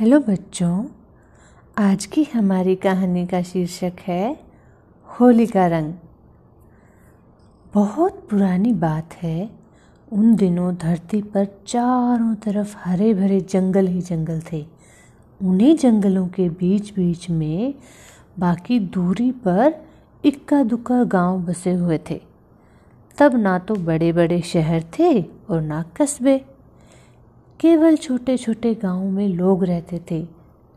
Hello बच्चों, आज की हमारी कहानी का शीर्षक है होली का रंग। बहुत पुरानी बात है, उन दिनों धरती पर चारों तरफ़ हरे भरे जंगल ही जंगल थे। उन्हीं जंगलों के बीच बीच में बाकी दूरी पर इक्का दुक्का गाँव बसे हुए थे। तब ना तो बड़े बड़े शहर थे और ना कस्बे। केवल छोटे छोटे गाँवों में लोग रहते थे।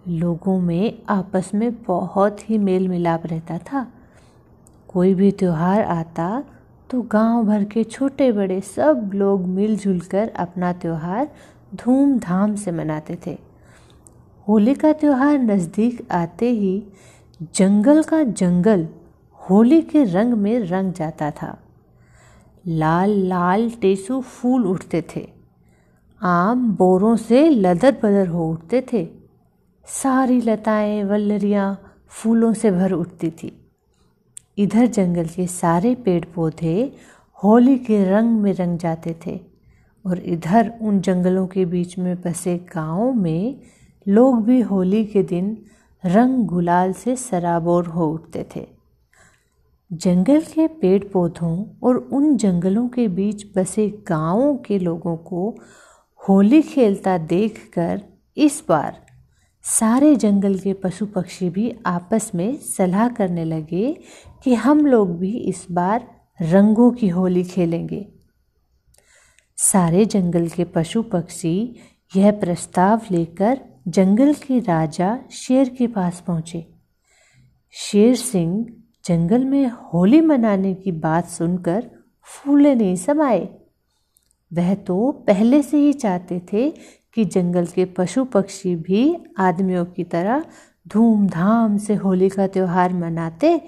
लोगों में आपस में बहुत ही मेल मिलाप रहता था। कोई भी त्यौहार आता तो गाँव भर के छोटे बड़े सब लोग मिलजुल कर अपना त्यौहार धूमधाम से मनाते थे। होली का त्यौहार नज़दीक आते ही जंगल का जंगल होली के रंग में रंग जाता था। लाल लाल टेसू फूल उठते थे। आम बोरों से लदर बदर हो उठते थे। सारी लताएँ, वल्लरियाँ फूलों से भर उठती थी। इधर जंगल के सारे पेड़ पौधे होली के रंग में रंग जाते थे और इधर उन जंगलों के बीच में बसे गाँव में लोग भी होली के दिन रंग गुलाल से सराबोर हो उठते थे। जंगल के पेड़ पौधों और उन जंगलों के बीच बसे गाँवों के लोगों को होली खेलता देखकर इस बार सारे जंगल के पशु पक्षी भी आपस में सलाह करने लगे कि हम लोग भी इस बार रंगों की होली खेलेंगे। सारे जंगल के पशु पक्षी यह प्रस्ताव लेकर जंगल के राजा शेर के पास पहुँचे। शेर सिंह जंगल में होली मनाने की बात सुनकर फूले नहीं समाये। वह तो पहले से ही चाहते थे कि जंगल के पशु पक्षी भी आदमियों की तरह धूमधाम से होली का त्यौहार मनाते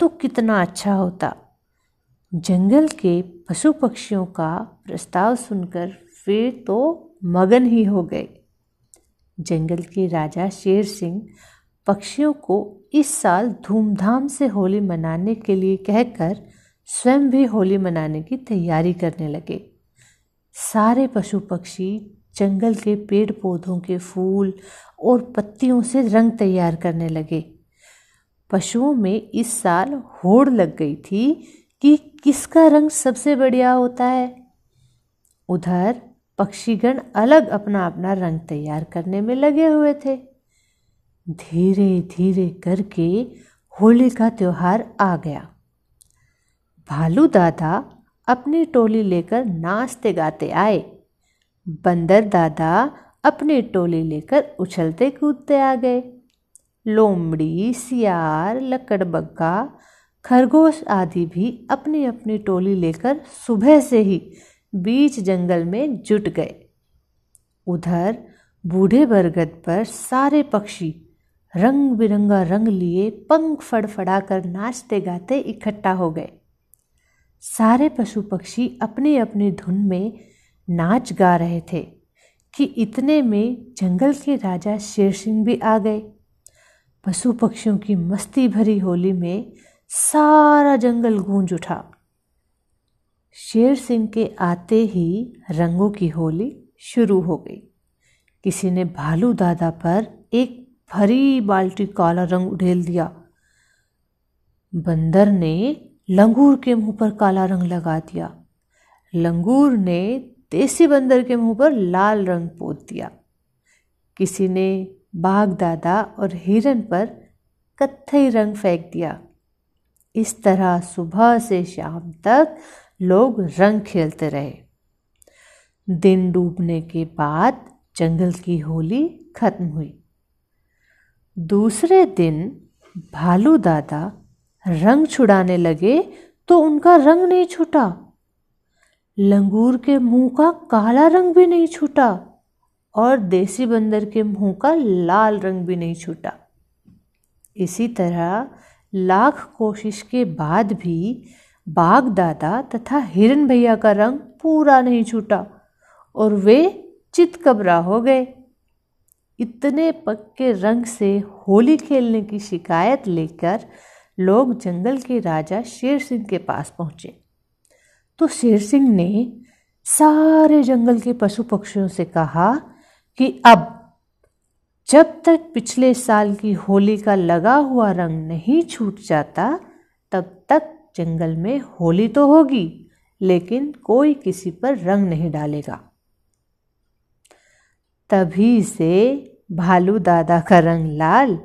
तो कितना अच्छा होता। जंगल के पशु पक्षियों का प्रस्ताव सुनकर वे तो मगन ही हो गए। जंगल के राजा शेर सिंह पक्षियों को इस साल धूमधाम से होली मनाने के लिए कहकर स्वयं भी होली मनाने की तैयारी करने लगे। सारे पशु पक्षी जंगल के पेड़ पौधों के फूल और पत्तियों से रंग तैयार करने लगे। पशुओं में इस साल होड़ लग गई थी कि किसका रंग सबसे बढ़िया होता है। उधर पक्षीगण अलग अपना अपना रंग तैयार करने में लगे हुए थे। धीरे धीरे करके होली का त्योहार आ गया। भालू दादा अपनी टोली लेकर नाचते गाते आए। बंदर दादा अपनी टोली लेकर उछलते कूदते आ गए। लोमड़ी, सियार लकड़बग्गा खरगोश आदि भी अपनी अपनी टोली लेकर सुबह से ही बीच जंगल में जुट गए। उधर बूढ़े बरगद पर सारे पक्षी रंग बिरंगा रंग लिए पंख फड़फड़ा कर नाचते गाते इकट्ठा हो गए। सारे पशु पक्षी अपनी अपनी धुन में नाच गा रहे थे कि इतने में जंगल के राजा शेर सिंह भी आ गए। पशु पक्षियों की मस्ती भरी होली में सारा जंगल गूंज उठा। शेर सिंह के आते ही रंगों की होली शुरू हो गई। किसी ने भालू दादा पर एक भरी बाल्टी काला रंग उड़ेल दिया। बंदर ने लंगूर के मुँह पर काला रंग लगा दिया। लंगूर ने देसी बंदर के मुँह पर लाल रंग पोत दिया। किसी ने बाघ दादा और हिरन पर कत्थई रंग फेंक दिया। इस तरह सुबह से शाम तक लोग रंग खेलते रहे। दिन डूबने के बाद जंगल की होली खत्म हुई। दूसरे दिन भालू दादा रंग छुड़ाने लगे तो उनका रंग नहीं छूटा। लंगूर के मुँह का काला रंग भी नहीं छूटा और देसी बंदर के मुँह का लाल रंग भी नहीं छूटा। इसी तरह लाख कोशिश के बाद भी बाघ दादा तथा हिरन भैया का रंग पूरा नहीं छूटा और वे चित कबरा हो गए। इतने पक्के रंग से होली खेलने की शिकायत लेकर लोग जंगल के राजा शेर सिंह के पास पहुँचे। तो शेर सिंह ने सारे जंगल के पशु पक्षियों से कहा कि अब जब तक पिछले साल की होली का लगा हुआ रंग नहीं छूट जाता, तब तक जंगल में होली तो होगी, लेकिन कोई किसी पर रंग नहीं डालेगा। तभी से भालू दादा का रंग लाल,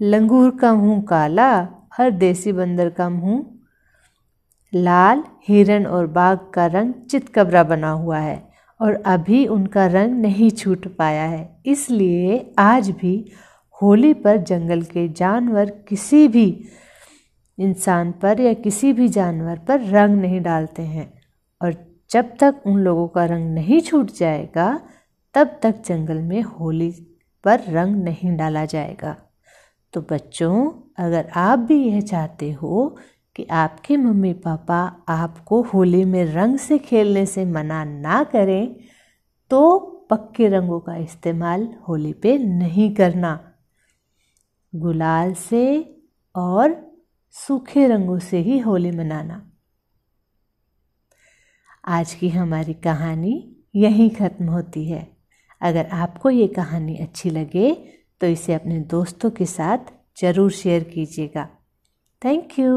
लंगूर का मुँह काला और देसी बंदर का मुँह लाल, हिरण और बाघ का रंग चितकबरा बना हुआ है और अभी उनका रंग नहीं छूट पाया है। इसलिए आज भी होली पर जंगल के जानवर किसी भी इंसान पर या किसी भी जानवर पर रंग नहीं डालते हैं और जब तक उन लोगों का रंग नहीं छूट जाएगा, तब तक जंगल में होली पर रंग नहीं डाला जाएगा। तो बच्चों, अगर आप भी यह चाहते हो कि आपके मम्मी पापा आपको होली में रंग से खेलने से मना ना करें तो पक्के रंगों का इस्तेमाल होली पे नहीं करना। गुलाल से और सूखे रंगों से ही होली मनाना। आज की हमारी कहानी यहीं ख़त्म होती है। अगर आपको ये कहानी अच्छी लगे तो इसे अपने दोस्तों के साथ ज़रूर शेयर कीजिएगा। Thank you